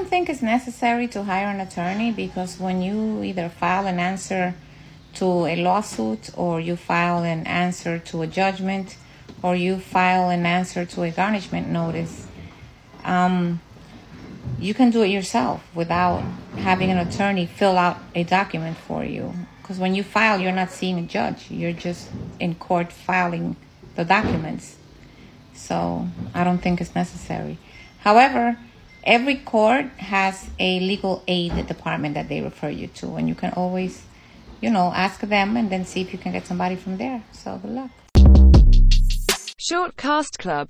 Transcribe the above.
don't think it's necessary to hire an attorney because when you either file an answer to a lawsuit or you file an answer to a judgment or you file an answer to a garnishment notice, um, you can do it yourself without having an attorney fill out a document for you. Because when you file, you're not seeing a judge, you're just in court filing the documents. So I don't think it's necessary. However, every court has a legal aid department that they refer you to, and you can always, you know, ask them and then see if you can get somebody from there. So good luck. Short Cast Club